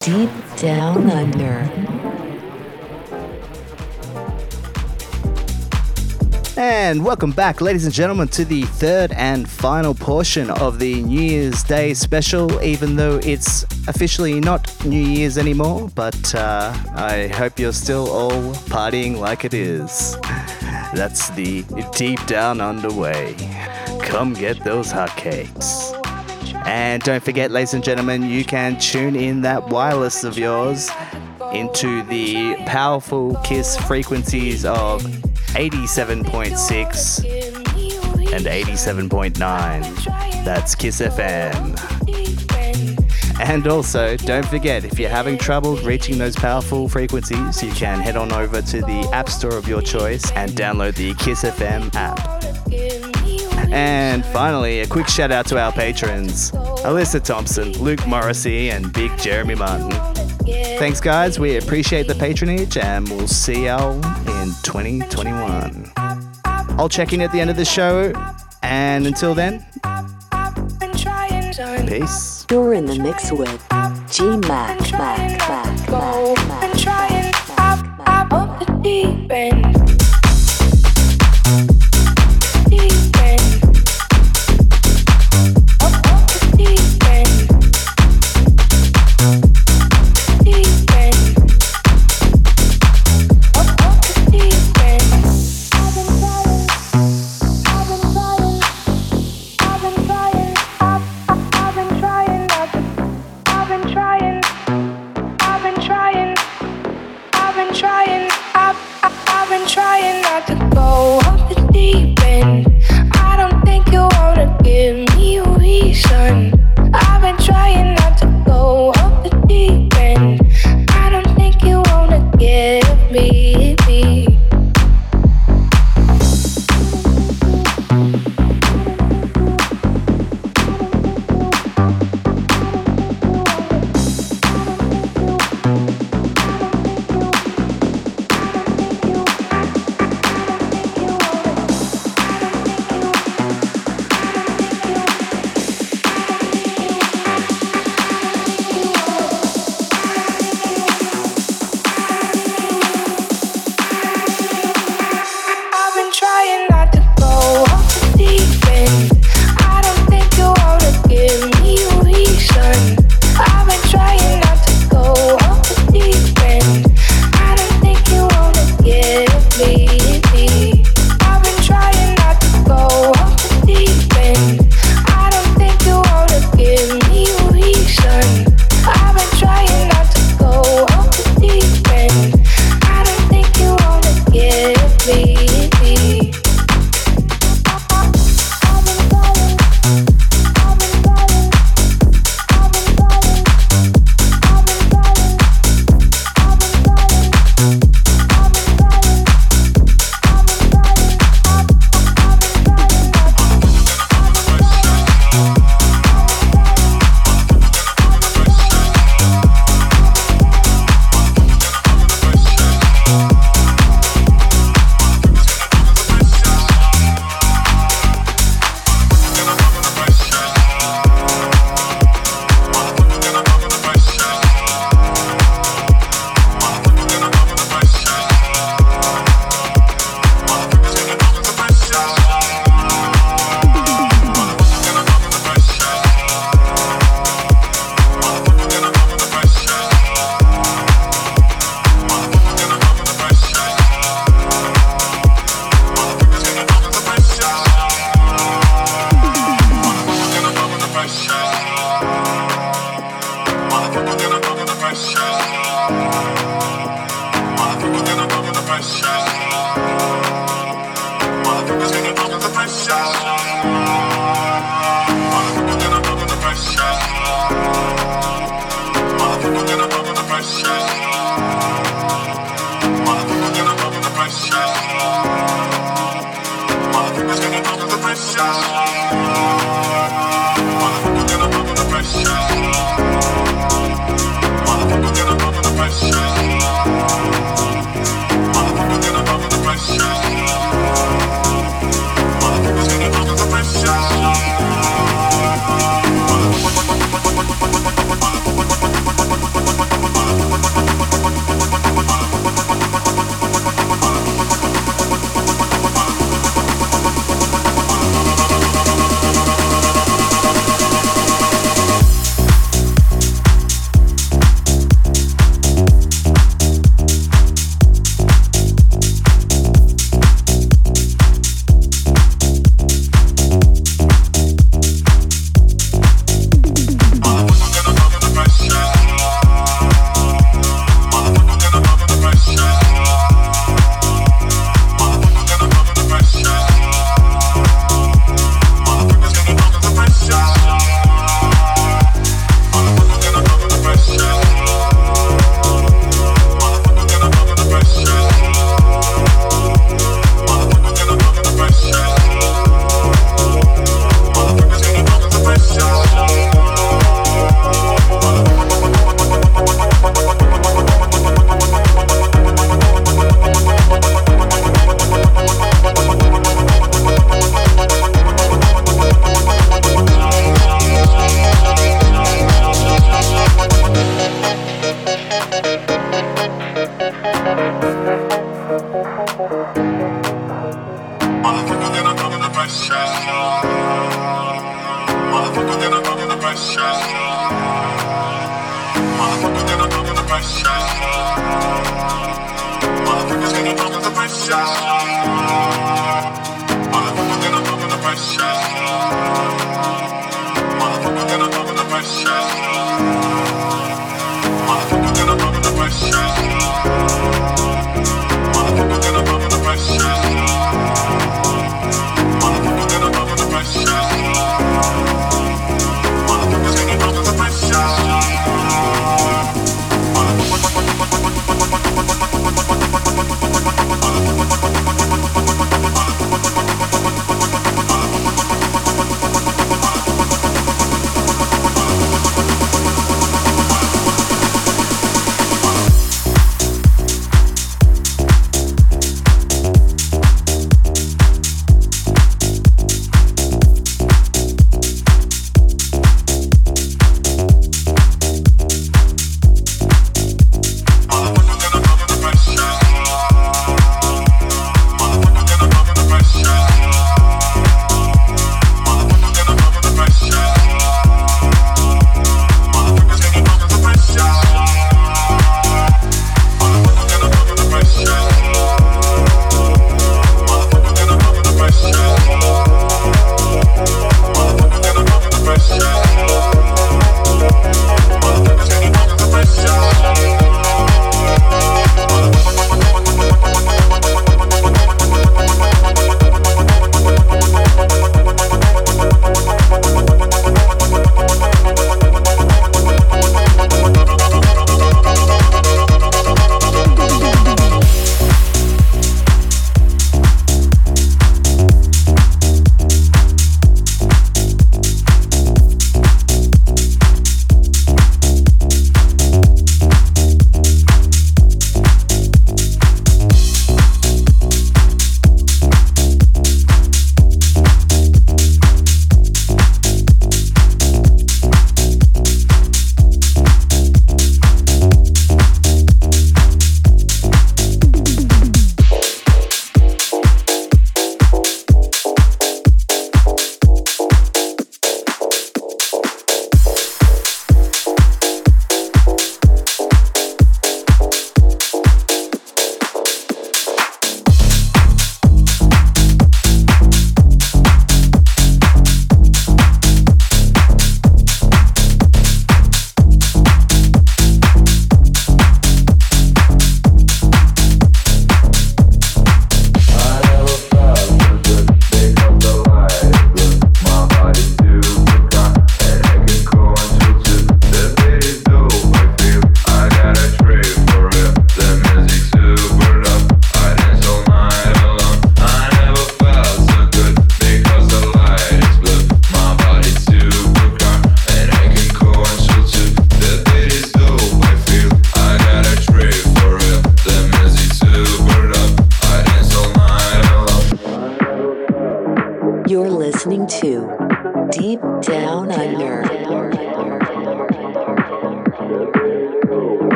Deep Down Under. And welcome back, ladies and gentlemen, to the third and final portion of the New Year's Day special, even though it's officially not New Year's anymore. But uh, I hope you're still all partying like it is. That's the Deep Down Under way. Come get those hotcakes. And don't forget, ladies and gentlemen, you can tune in that wireless of yours into the powerful KISS frequencies of 87.6 and 87.9. That's KISS FM. And also, don't forget, if you're having trouble reaching those powerful frequencies, you can head on over to the App Store of your choice and download the KISS FM app. And finally, a quick shout out to our patrons Alyssa Thompson, Luke Morrissey, and Big Jeremy Martin. Thanks, guys. We appreciate the patronage, and we'll see y'all in 2021. I'll check in at the end of the show, and until then, peace. You're in the mix with G Mac, Mac, Mac, Mac, Mac, Mac, Mac, Mac, Mac. day. shout.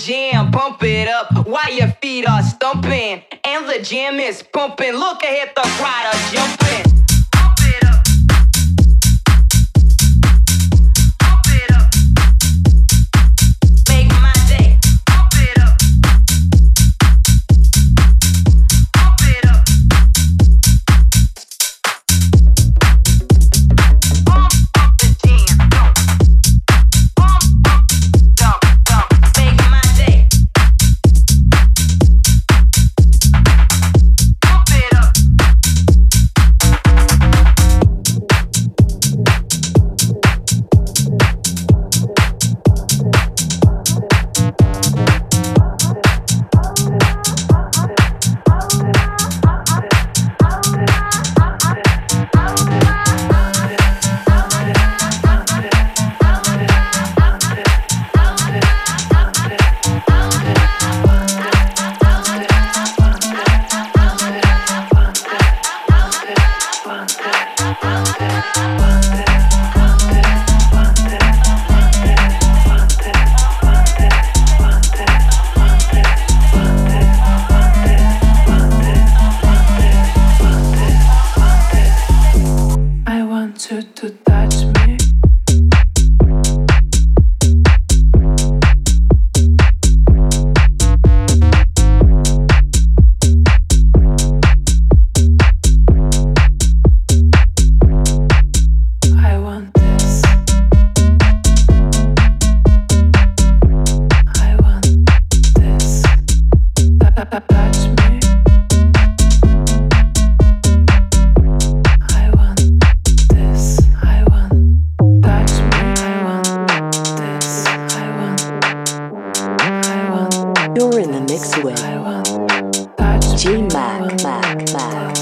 Jam, pump it up while your feet are stumping. And the jam is pumping. Look ahead, the crowd are jumping. back, back, back.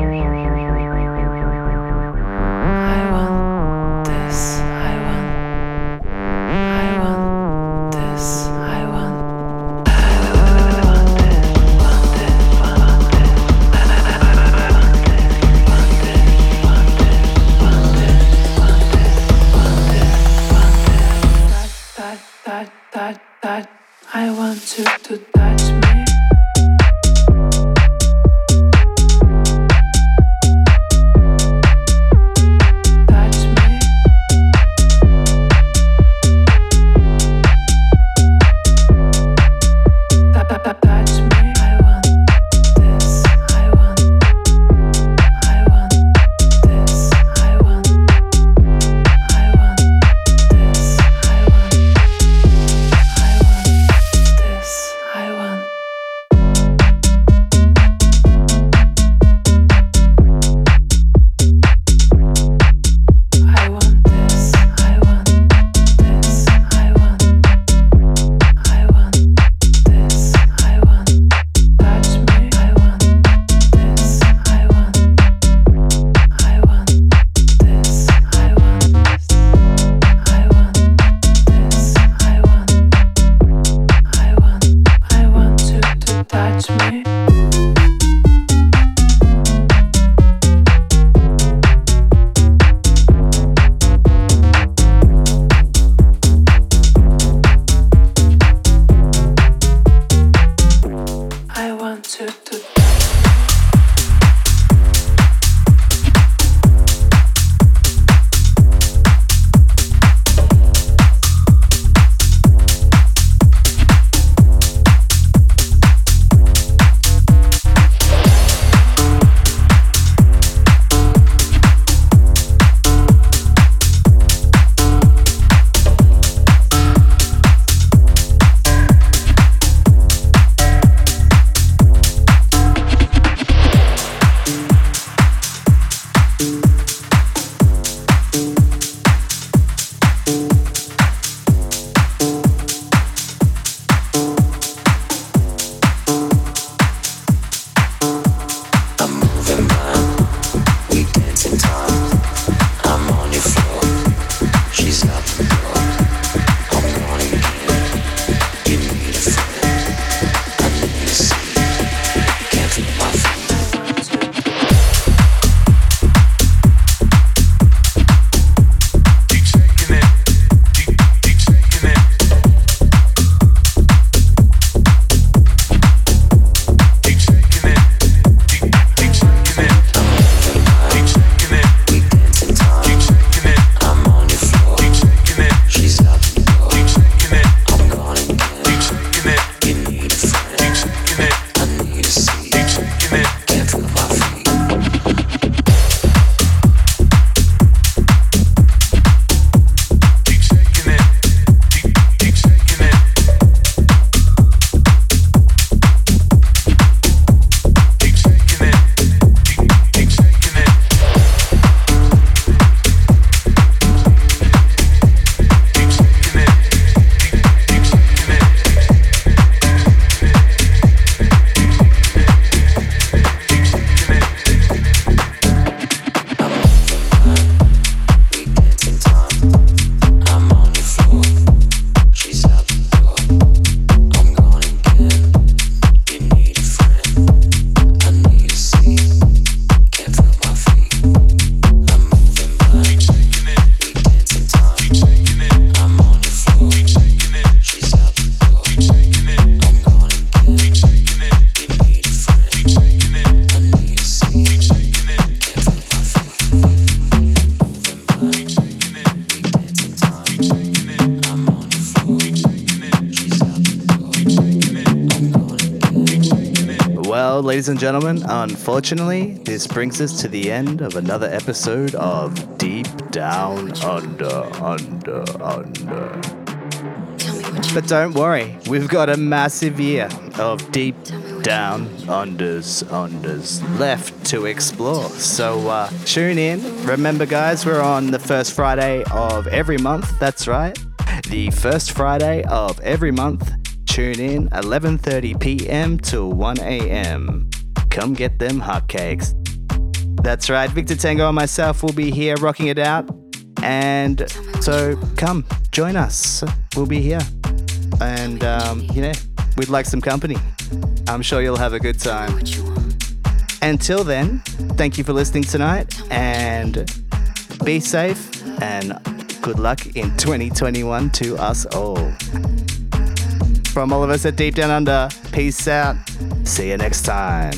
Thank you. to, to ladies and gentlemen, unfortunately, this brings us to the end of another episode of Deep Down Under, Under, Under. But don't worry, we've got a massive year of Deep Down Unders, Unders left to explore. So uh, tune in. Remember, guys, we're on the first Friday of every month. That's right. The first Friday of every month tune in 11:30 p.m. to 1 a.m. Come get them hotcakes. That's right, Victor Tango and myself will be here rocking it out. And so come join us. We'll be here. And, um, you know, we'd like some company. I'm sure you'll have a good time. Until then, thank you for listening tonight and be safe and good luck in 2021 to us all. From all of us at Deep Down Under, peace out. See you next time.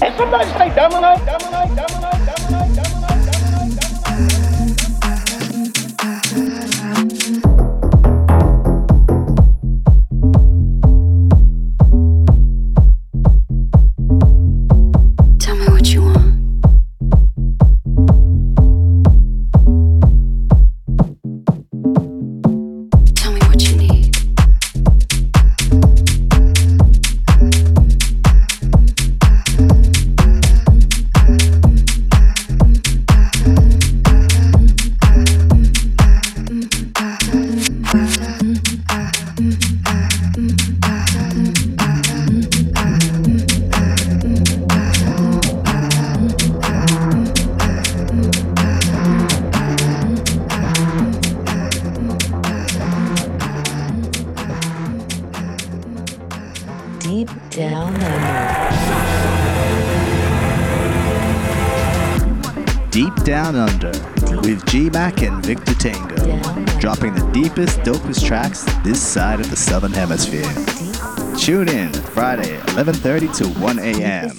Deepest, dopest tracks this side of the Southern Hemisphere. Tune in Friday, 11.30 to 1 a.m.